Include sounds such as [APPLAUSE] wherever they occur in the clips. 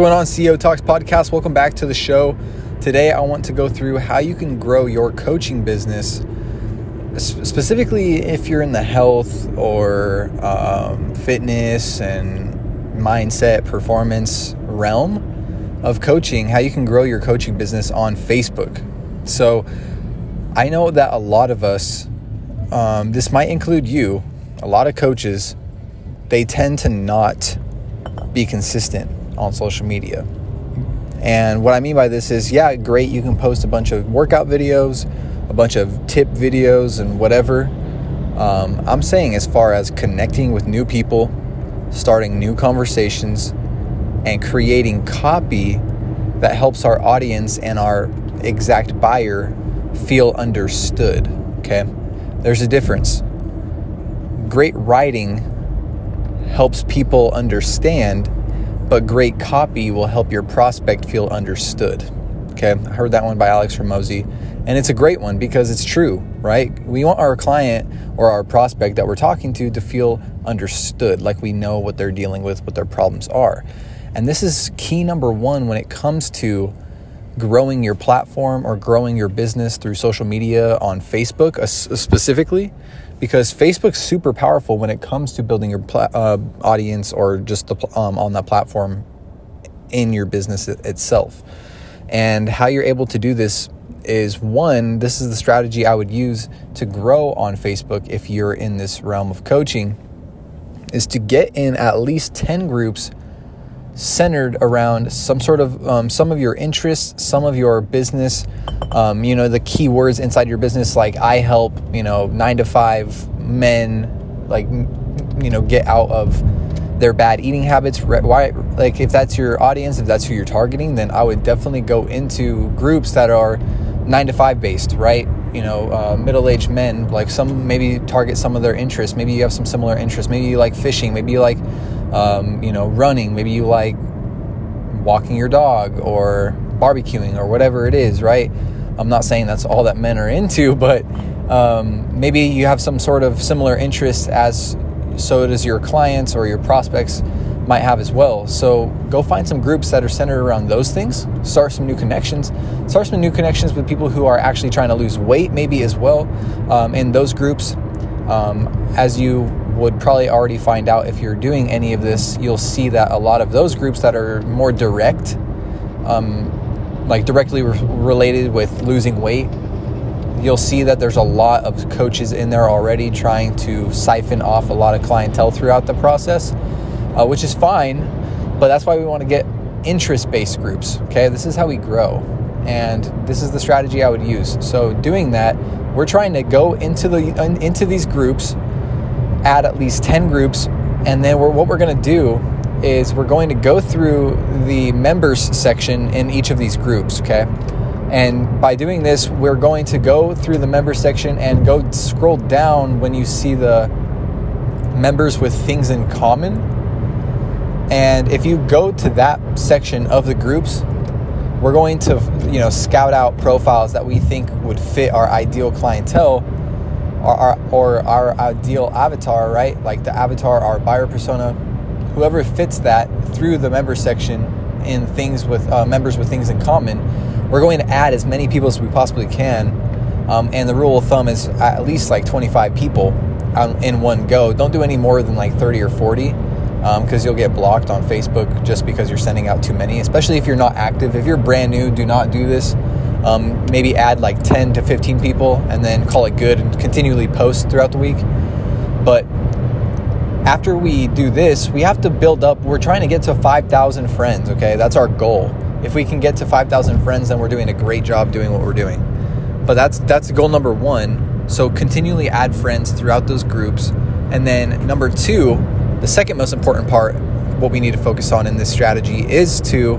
going on, CEO Talks Podcast? Welcome back to the show. Today, I want to go through how you can grow your coaching business, specifically if you're in the health or um, fitness and mindset performance realm of coaching, how you can grow your coaching business on Facebook. So, I know that a lot of us, um, this might include you, a lot of coaches, they tend to not be consistent on social media. And what I mean by this is, yeah, great, you can post a bunch of workout videos, a bunch of tip videos, and whatever. Um, I'm saying, as far as connecting with new people, starting new conversations, and creating copy that helps our audience and our exact buyer feel understood. Okay, there's a difference. Great writing helps people understand but great copy will help your prospect feel understood. Okay, I heard that one by Alex Hormozi, and it's a great one because it's true, right? We want our client or our prospect that we're talking to to feel understood, like we know what they're dealing with, what their problems are. And this is key number one when it comes to growing your platform or growing your business through social media on Facebook uh, specifically because Facebook's super powerful when it comes to building your pla- uh, audience or just the, um, on that platform in your business itself. And how you're able to do this is one, this is the strategy I would use to grow on Facebook if you're in this realm of coaching, is to get in at least 10 groups centered around some sort of um, some of your interests, some of your business. Um, you know, the keywords inside your business, like I help, you know, nine to five men, like, you know, get out of their bad eating habits. Why, like, if that's your audience, if that's who you're targeting, then I would definitely go into groups that are nine to five based, right? You know, uh, middle aged men, like some maybe target some of their interests. Maybe you have some similar interests. Maybe you like fishing. Maybe you like um, you know, running. Maybe you like walking your dog or barbecuing or whatever it is, right? I'm not saying that's all that men are into, [LAUGHS] but um, maybe you have some sort of similar interest as so does your clients or your prospects might have as well. So go find some groups that are centered around those things. Start some new connections. Start some new connections with people who are actually trying to lose weight, maybe as well. Um, in those groups, um, as you would probably already find out if you're doing any of this, you'll see that a lot of those groups that are more direct, um, like directly re- related with losing weight, you'll see that there's a lot of coaches in there already trying to siphon off a lot of clientele throughout the process, uh, which is fine, but that's why we want to get interest based groups. Okay, this is how we grow, and this is the strategy I would use. So, doing that, we're trying to go into the into these groups add at least 10 groups. And then we're, what we're going to do is we're going to go through the members section in each of these groups, okay? And by doing this, we're going to go through the members section and go scroll down when you see the members with things in common. And if you go to that section of the groups, we're going to, you know, scout out profiles that we think would fit our ideal clientele our, or our ideal avatar, right? Like the avatar, our buyer persona, whoever fits that through the member section in things with uh, members with things in common, we're going to add as many people as we possibly can. Um, and the rule of thumb is at least like 25 people in one go. Don't do any more than like 30 or 40 because um, you'll get blocked on Facebook just because you're sending out too many, especially if you're not active. If you're brand new, do not do this. Um, maybe add like 10 to 15 people and then call it good and continually post throughout the week. But after we do this, we have to build up. We're trying to get to 5,000 friends, okay? That's our goal. If we can get to 5,000 friends, then we're doing a great job doing what we're doing. But that's that's goal number 1. So continually add friends throughout those groups. And then number 2, the second most important part what we need to focus on in this strategy is to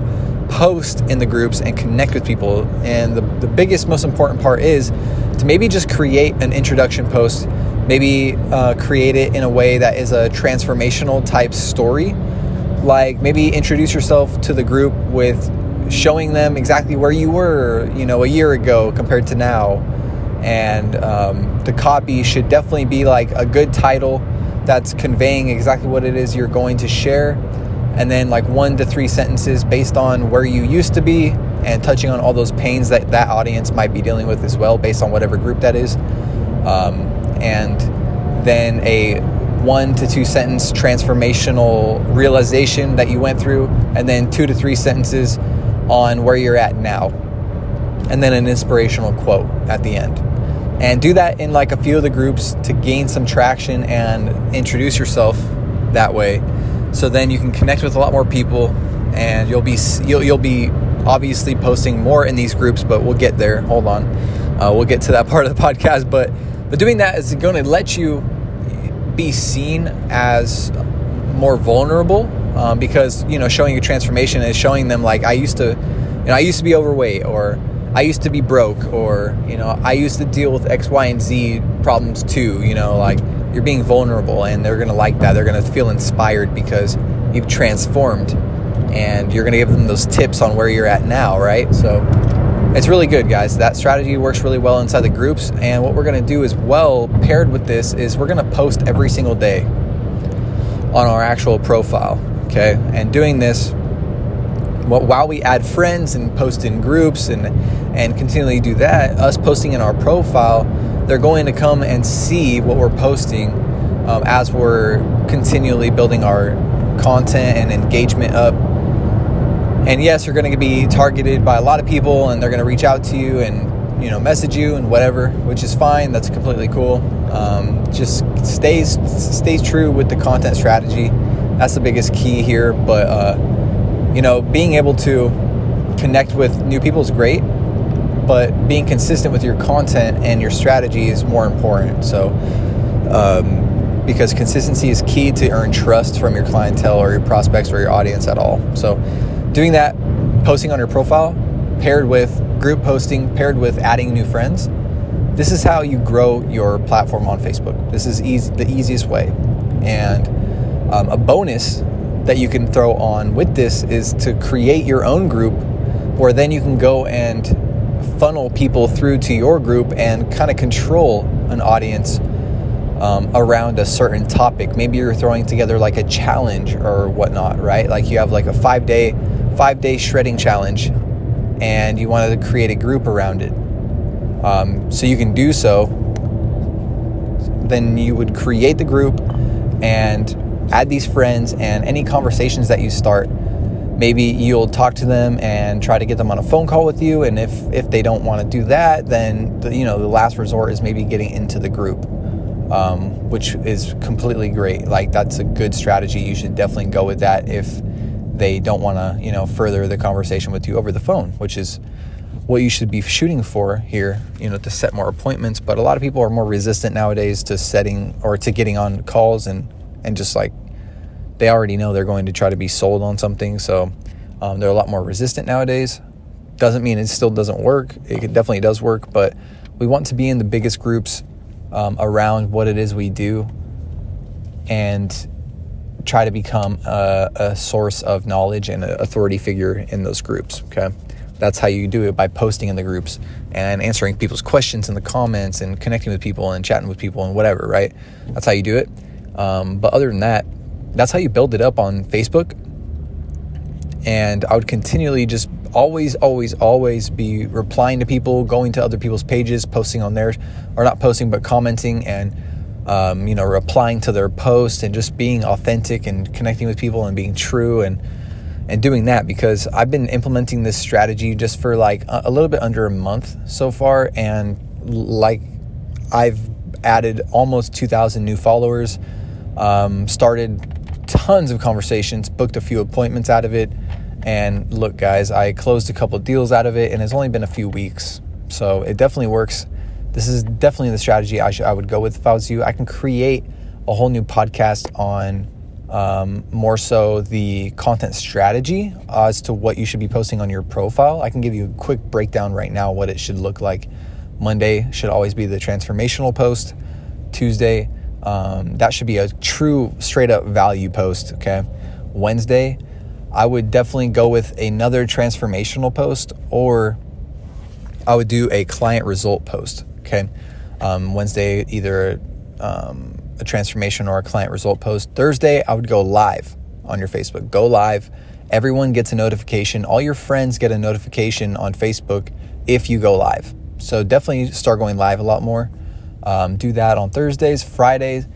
post in the groups and connect with people. And the, the biggest, most important part is to maybe just create an introduction post, maybe uh, create it in a way that is a transformational type story. Like maybe introduce yourself to the group with showing them exactly where you were, you know, a year ago compared to now. And um, the copy should definitely be like a good title that's conveying exactly what it is you're going to share and then like one to three sentences based on where you used to be and touching on all those pains that that audience might be dealing with as well based on whatever group that is. Um, and then a one to two sentence transformational realization that you went through and then two to three sentences on where you're at now. And then an inspirational quote at the end. And do that in like a few of the groups to gain some traction and introduce yourself that way so then you can connect with a lot more people and you'll be you'll, you'll be obviously posting more in these groups but we'll get there. Hold on. Uh, we'll get to that [LAUGHS] part of the podcast but but doing that is going to let you be seen as more vulnerable um, because you know showing your transformation is showing them like I used to you know I used to be overweight or I used to be broke or you know I used to deal with X Y and Z problems too you know like you're being vulnerable and they're gonna like that. They're gonna feel inspired because you've transformed and you're gonna give them those tips on where you're at now right? So it's really good guys. That strategy works really well inside the groups and what we're going to do as well paired with this is we're going to post every single day on our actual profile okay? And doing this while we add friends and post in groups and and continually do that us posting in our profile they're going to come and see what we're posting um, as we're continually building our content and engagement up. And yes you're going to be targeted by a lot of people and they're going to reach out to you and you know message you and whatever which is fine. That's completely cool. Um, just stays stays true with the content strategy. That's the biggest key here but uh, you know being able to connect with new people is great but being consistent with your content and your strategy is more important so um, because consistency is key to earn trust from your clientele or your prospects or your audience at all so doing that, posting on your profile, paired with group posting, paired with adding new friends, this is how you grow your platform on Facebook. This is easy, the easiest way. And um, a bonus that you can throw on with this is to create your own group where then you can go and funnel people through to your group and kind of control an audience um, around a certain topic. Maybe you're throwing together like a challenge or whatnot, right? Like you have like a five day five day shredding challenge and you wanted to create a group around it. Um, so you can do so, then you would create the group and add these friends and any conversations that you start. Maybe you'll talk to them and try to get them on a phone call with you. And if, if they don't want to do that, then the, you know the last resort is maybe getting into the group, um, which is completely great. Like that's a good strategy. You should definitely go with that if they don't want to, you know, further the conversation with you over the phone, which is what you should be shooting for here, you know, to set more appointments. But a lot of people are more resistant nowadays to setting or to getting on calls and and just like they already know they're going to try to be sold on something. So um, they're a lot more resistant nowadays. Doesn't mean it still doesn't work. It definitely does work, but we want to be in the biggest groups um, around what it is we do and try to become a, a source of knowledge and an authority figure in those groups. Okay. That's how you do it by posting in the groups and answering people's questions in the comments and connecting with people and chatting with people and whatever, right? That's how you do it. Um, but other than that, that's how you build it up on Facebook. And I would continually just always, always, always be replying to people, going to other people's pages, posting on theirs, or not posting, but commenting and um, you know, replying to their post and just being authentic and connecting with people and being true and and doing that because I've been implementing this strategy just for like a little bit under a month so far and like I've added almost 2,000 new followers, um, started tons of conversations, booked a few appointments out of it. And look, guys, I closed a couple deals out of it, and it's only been a few weeks. So it definitely works this is definitely the strategy I, should, I would go with if I was you. I can create a whole new podcast on um, more so the content strategy as to what you should be posting on your profile. I can give you a quick breakdown right now what it should look like. Monday should always be the transformational post. Tuesday, um, that should be a true straight up value post. Okay. Wednesday, I would definitely go with another transformational post or I would do a client result post. Okay. Um, Wednesday, either um, a transformation or a client result post. Thursday, I would go live on your Facebook. Go live. Everyone gets a notification. All your friends get a notification on Facebook if you go live. So definitely start going live a lot more. Um, do that on Thursdays, Fridays.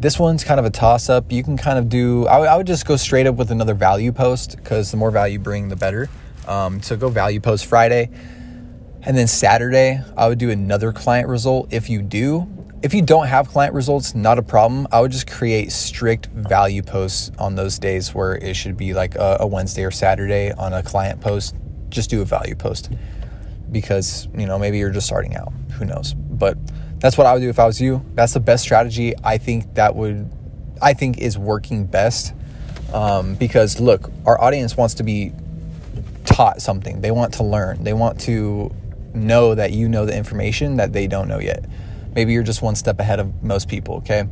This one's kind of a toss up. You can kind of do, I, w- I would just go straight up with another value post because the more value you bring, the better. Um, so go value post Friday. And then Saturday, I would do another client result if you do. If you don't have client results, not a problem. I would just create strict value posts on those days where it should be like a, a Wednesday or Saturday on a client post. Just do a value post because, you know, maybe you're just starting out. Who knows? But that's what I would do if I was you. That's the best strategy. I think that would, I think is working best. Um, because look, our audience wants to be taught something. They want to learn. They want to know that you know the information that they don't know yet. Maybe you're just one step ahead of most people, okay?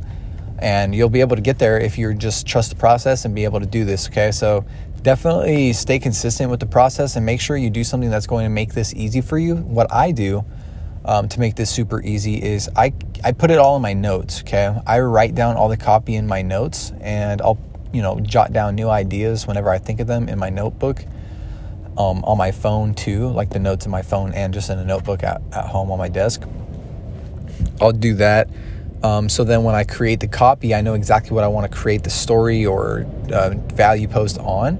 And you'll be able to get there if you just trust the process and be able to do this, okay? So definitely stay consistent with the process and make sure you do something that's going to make this easy for you. What I do um, to make this super easy is I, I put it all in my notes, okay? I write down all the copy in my notes and I'll, you know, jot down new ideas whenever I think of them in my notebook. Um, on my phone too, like the notes in my phone and just in a notebook at, at home on my desk. I'll do that. Um, so then when I create the copy, I know exactly what I want to create the story or uh, value post on.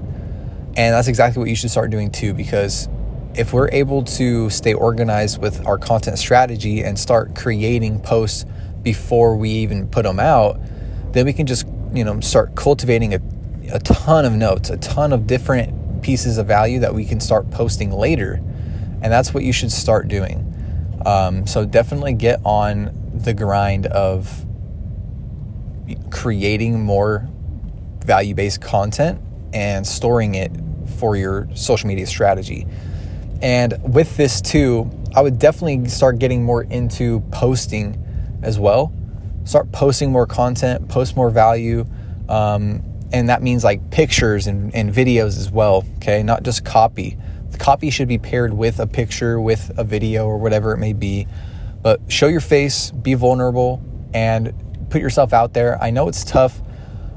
And that's exactly what you should start doing too, because if we're able to stay organized with our content strategy and start creating posts before we even put them out, then we can just, you know, start cultivating a, a ton of notes, a ton of different pieces of value that we can start posting later. And that's what you should start doing. Um, so definitely get on the grind of creating more value based content and storing it for your social media strategy. And with this too, I would definitely start getting more into posting as well. Start posting more content, post more value. Um, and that means like pictures and, and videos as well, okay? Not just copy. The copy should be paired with a picture, with a video, or whatever it may be. But show your face, be vulnerable, and put yourself out there. I know it's tough.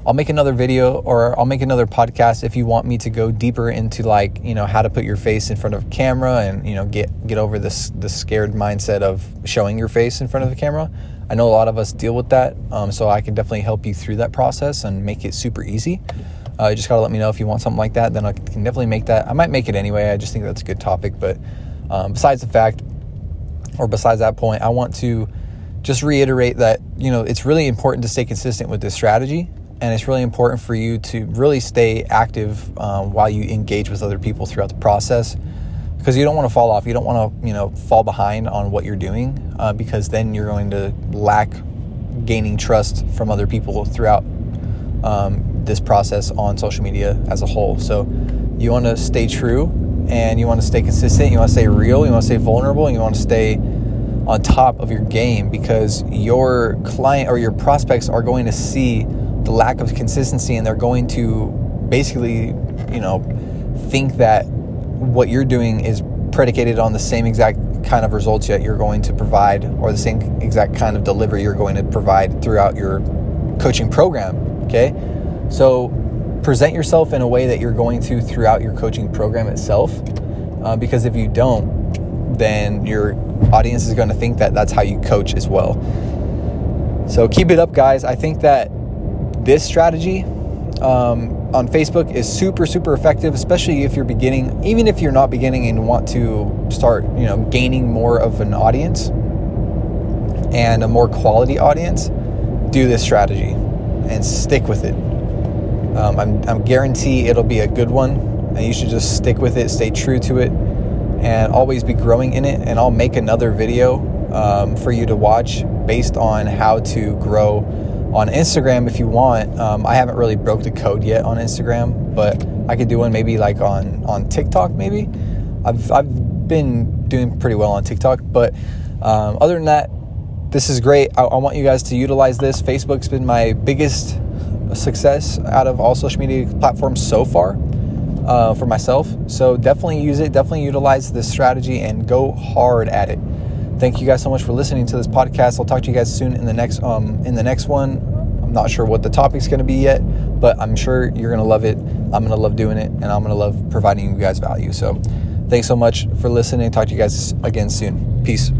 I'll make another video or I'll make another podcast if you want me to go deeper into like, you know, how to put your face in front of camera and, you know, get get over this the scared mindset of showing your face in front of the camera. I know a lot of us deal with that. Um, so I can definitely help you through that process and make it super easy. Uh, you just gotta let me know if you want something like that. Then I can definitely make that. I might make it anyway. I just think that's a good topic. But um, besides the fact, or besides that point, I want to just reiterate that you know it's really important to stay consistent with this strategy and it's really important for you to really stay active um, while you engage with other people throughout the process because you don't want to fall off you don't want to you know fall behind on what you're doing uh, because then you're going to lack gaining trust from other people throughout um, this process on social media as a whole. So you want to stay true and you want to stay consistent you want to stay real you want to stay vulnerable and you want to stay on top of your game because your client or your prospects are going to see the lack of consistency and they're going to basically, you know, think that what you're doing is predicated on the same exact kind of results that you're going to provide or the same exact kind of delivery you're going to provide throughout your coaching program. Okay. So present yourself in a way that you're going to throughout your coaching program itself. Uh, because if you don't, then your audience is going to think that that's how you coach as well. So keep it up, guys. I think that this strategy um, on Facebook is super, super effective, especially if you're beginning, even if you're not beginning and want to start, you know, gaining more of an audience and a more quality audience, do this strategy and stick with it. Um, I'm, I'm guarantee it'll be a good one, and you should just stick with it, stay true to it, and always be growing in it. And I'll make another video um, for you to watch based on how to grow on Instagram if you want. Um, I haven't really broke the code yet on Instagram, but I could do one maybe like on on TikTok. Maybe I've I've been doing pretty well on TikTok, but um, other than that, this is great. I, I, want you guys to utilize this. Facebook's been my biggest success out of all social media platforms so far. Uh, for myself, so definitely use it. Definitely utilize this strategy and go hard at it. Thank you guys so much for listening to this podcast. I'll talk to you guys soon in the next um, in the next one. I'm not sure what the topic's going to be yet, but I'm sure you're going to love it. I'm going to love doing it, and I'm going to love providing you guys value. So, thanks so much for listening. Talk to you guys again soon. Peace.